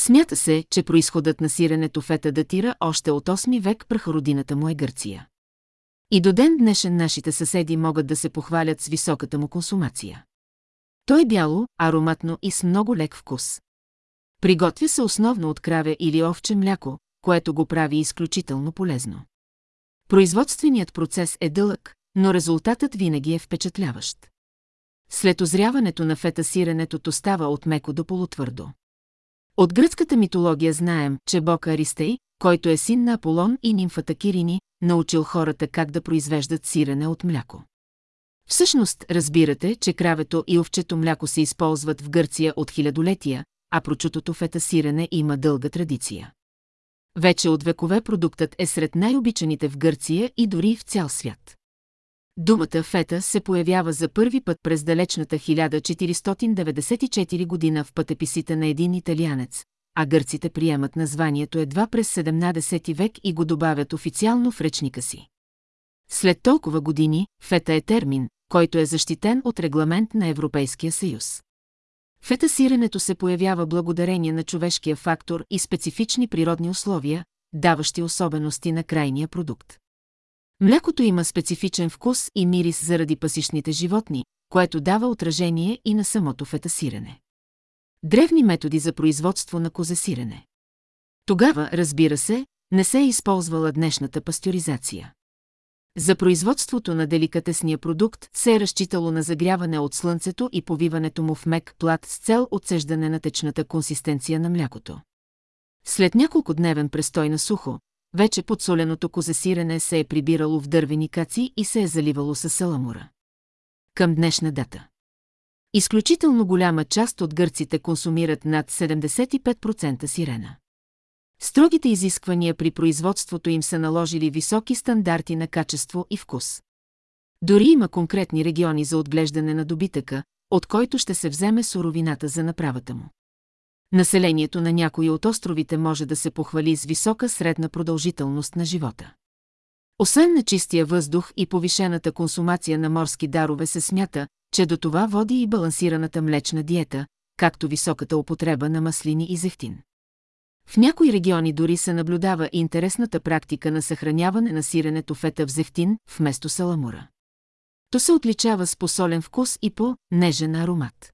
Смята се, че происходът на сиренето фета датира още от 8 век прахородината му е Гърция. И до ден днешен нашите съседи могат да се похвалят с високата му консумация. То е бяло, ароматно и с много лек вкус. Приготвя се основно от краве или овче мляко, което го прави изключително полезно. Производственият процес е дълъг, но резултатът винаги е впечатляващ. След озряването на фета сиренето то става от меко до полутвърдо. От гръцката митология знаем, че бог Аристей, който е син на Аполон и нимфата Кирини, научил хората как да произвеждат сирене от мляко. Всъщност, разбирате, че кравето и овчето мляко се използват в Гърция от хилядолетия, а прочутото фета сирене има дълга традиция. Вече от векове продуктът е сред най-обичаните в Гърция и дори в цял свят. Думата фета се появява за първи път през далечната 1494 година в пътеписите на един италианец, а гърците приемат названието едва през 17 век и го добавят официално в речника си. След толкова години, фета е термин, който е защитен от регламент на Европейския съюз. Фетасирането се появява благодарение на човешкия фактор и специфични природни условия, даващи особености на крайния продукт. Млякото има специфичен вкус и мирис заради пасишните животни, което дава отражение и на самото фетасиране. Древни методи за производство на козесирене. Тогава, разбира се, не се е използвала днешната пастеризация. За производството на деликатесния продукт се е разчитало на загряване от слънцето и повиването му в мек плат с цел отсеждане на течната консистенция на млякото. След няколко дневен престой на сухо, вече подсоленото козесирене се е прибирало в дървени каци и се е заливало с саламура. Към днешна дата. Изключително голяма част от гърците консумират над 75% сирена. Строгите изисквания при производството им са наложили високи стандарти на качество и вкус. Дори има конкретни региони за отглеждане на добитъка, от който ще се вземе суровината за направата му. Населението на някои от островите може да се похвали с висока средна продължителност на живота. Освен на чистия въздух и повишената консумация на морски дарове се смята, че до това води и балансираната млечна диета, както високата употреба на маслини и зехтин. В някои региони дори се наблюдава интересната практика на съхраняване на сиренето фета в зехтин вместо саламура. То се отличава с посолен вкус и по нежен аромат.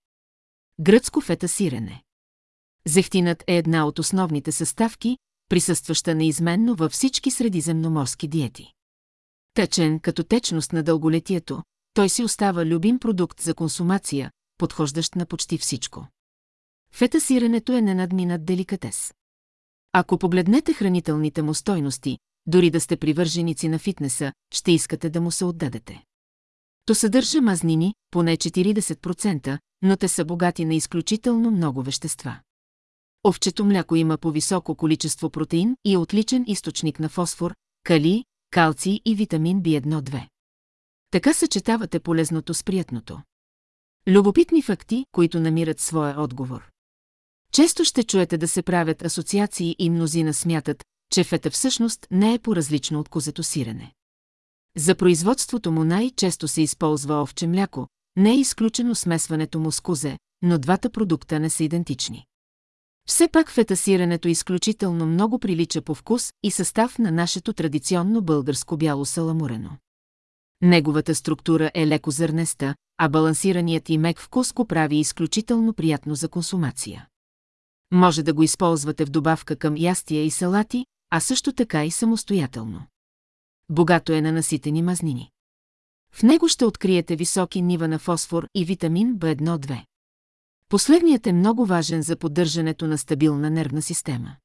Гръцко фета сирене. Зехтинът е една от основните съставки, присъстваща неизменно във всички средиземноморски диети. Течен като течност на дълголетието, той си остава любим продукт за консумация, подхождащ на почти всичко. Фета сиренето е ненадминат деликатес. Ако погледнете хранителните му стойности, дори да сте привърженици на фитнеса, ще искате да му се отдадете. То съдържа мазнини, поне 40%, но те са богати на изключително много вещества. Овчето мляко има по-високо количество протеин и е отличен източник на фосфор, кали, калций и витамин B1-2. Така съчетавате полезното с приятното. Любопитни факти, които намират своя отговор. Често ще чуете да се правят асоциации и мнозина смятат, че фета всъщност не е по-различно от козето сирене. За производството му най-често се използва овче мляко, не е изключено смесването му с козе, но двата продукта не са идентични. Все пак фетасирането изключително много прилича по вкус и състав на нашето традиционно българско бяло саламурено. Неговата структура е леко зърнеста, а балансираният и мек вкус го прави изключително приятно за консумация. Може да го използвате в добавка към ястия и салати, а също така и самостоятелно. Богато е на наситени мазнини. В него ще откриете високи нива на фосфор и витамин B1-2. Последният е много важен за поддържането на стабилна нервна система.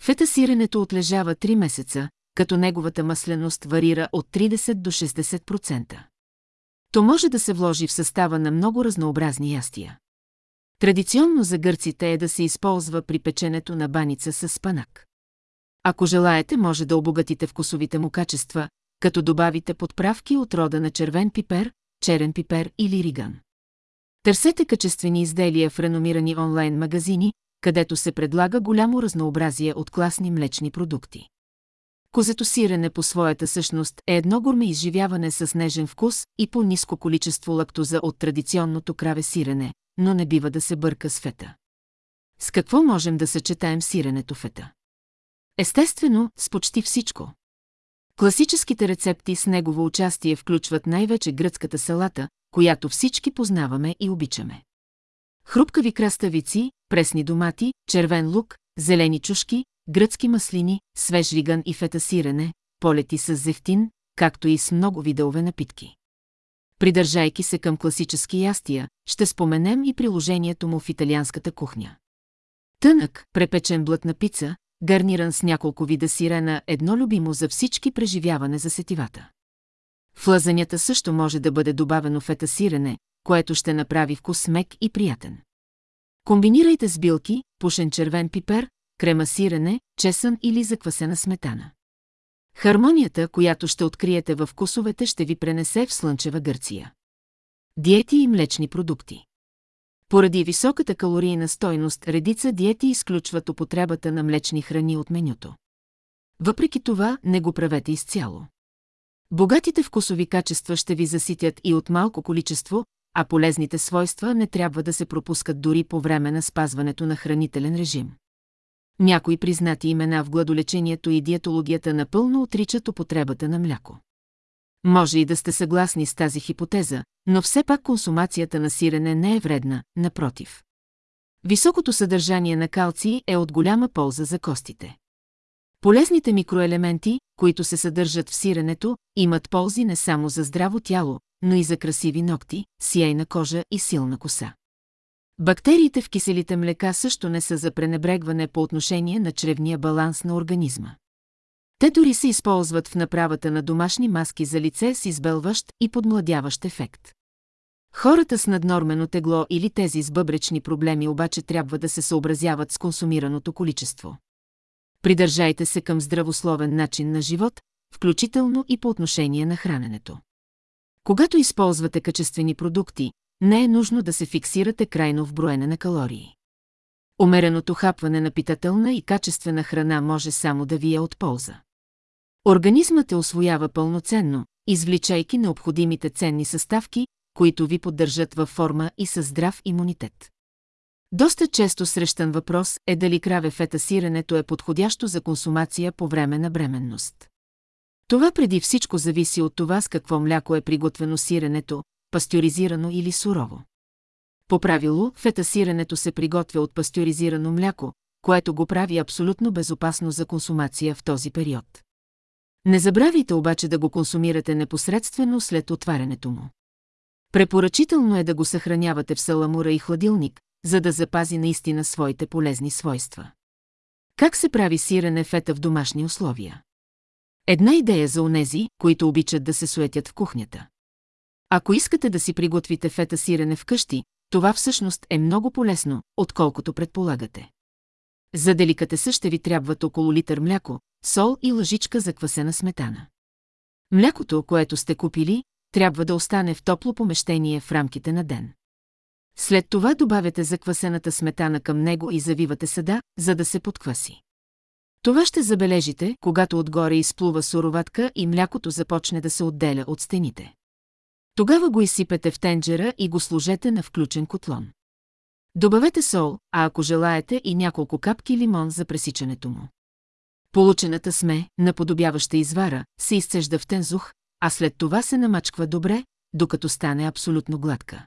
Фетасирането отлежава 3 месеца, като неговата масленост варира от 30 до 60%. То може да се вложи в състава на много разнообразни ястия. Традиционно за гърците е да се използва при печенето на баница с спанак. Ако желаете, може да обогатите вкусовите му качества, като добавите подправки от рода на червен пипер, черен пипер или риган. Търсете качествени изделия в реномирани онлайн магазини, където се предлага голямо разнообразие от класни млечни продукти. Козето сирене по своята същност е едно горме изживяване с нежен вкус и по-низко количество лактоза от традиционното краве сирене, но не бива да се бърка с фета. С какво можем да съчетаем сиренето фета? Естествено, с почти всичко. Класическите рецепти с негово участие включват най-вече гръцката салата, която всички познаваме и обичаме. Хрупкави краставици, пресни домати, червен лук, зелени чушки, гръцки маслини, свеж риган и фета сирене, полети с зехтин, както и с много видове напитки. Придържайки се към класически ястия, ще споменем и приложението му в италианската кухня. Тънък, препечен блът на пица, гарниран с няколко вида сирена, едно любимо за всички преживяване за сетивата. В лазанята също може да бъде добавено фета сирене, което ще направи вкус мек и приятен. Комбинирайте с билки, пушен червен пипер, крема сирене, чесън или заквасена сметана. Хармонията, която ще откриете във вкусовете, ще ви пренесе в слънчева Гърция. Диети и млечни продукти Поради високата калорийна стойност, редица диети изключват употребата на млечни храни от менюто. Въпреки това, не го правете изцяло. Богатите вкусови качества ще ви заситят и от малко количество, а полезните свойства не трябва да се пропускат дори по време на спазването на хранителен режим. Някои признати имена в гладолечението и диетологията напълно отричат употребата на мляко. Може и да сте съгласни с тази хипотеза, но все пак консумацията на сирене не е вредна, напротив. Високото съдържание на калций е от голяма полза за костите. Полезните микроелементи, които се съдържат в сиренето, имат ползи не само за здраво тяло, но и за красиви ногти, сияйна кожа и силна коса. Бактериите в киселите млека също не са за пренебрегване по отношение на чревния баланс на организма. Те дори се използват в направата на домашни маски за лице с избелващ и подмладяващ ефект. Хората с наднормено тегло или тези с бъбречни проблеми обаче трябва да се съобразяват с консумираното количество. Придържайте се към здравословен начин на живот, включително и по отношение на храненето. Когато използвате качествени продукти, не е нужно да се фиксирате крайно в броене на калории. Умереното хапване на питателна и качествена храна може само да ви е от полза. Организмът те освоява пълноценно, извличайки необходимите ценни съставки, които ви поддържат във форма и със здрав имунитет. Доста често срещан въпрос е дали краве фета сиренето е подходящо за консумация по време на бременност. Това преди всичко зависи от това с какво мляко е приготвено сиренето, пастюризирано или сурово. По правило, фетасирането се приготвя от пастюризирано мляко, което го прави абсолютно безопасно за консумация в този период. Не забравяйте обаче да го консумирате непосредствено след отварянето му. Препоръчително е да го съхранявате в саламура и хладилник, за да запази наистина своите полезни свойства. Как се прави сирене фета в домашни условия? Една идея за онези, които обичат да се суетят в кухнята. Ако искате да си приготвите фета сирене вкъщи, това всъщност е много полезно, отколкото предполагате. За деликатеса ще ви трябват около литър мляко, сол и лъжичка за квасена сметана. Млякото, което сте купили, трябва да остане в топло помещение в рамките на ден. След това добавяте заквасената сметана към него и завивате съда, за да се подкваси. Това ще забележите, когато отгоре изплува суроватка и млякото започне да се отделя от стените. Тогава го изсипете в тенджера и го сложете на включен котлон. Добавете сол, а ако желаете и няколко капки лимон за пресичането му. Получената сме, наподобяваща извара, се изцежда в тензух, а след това се намачква добре, докато стане абсолютно гладка.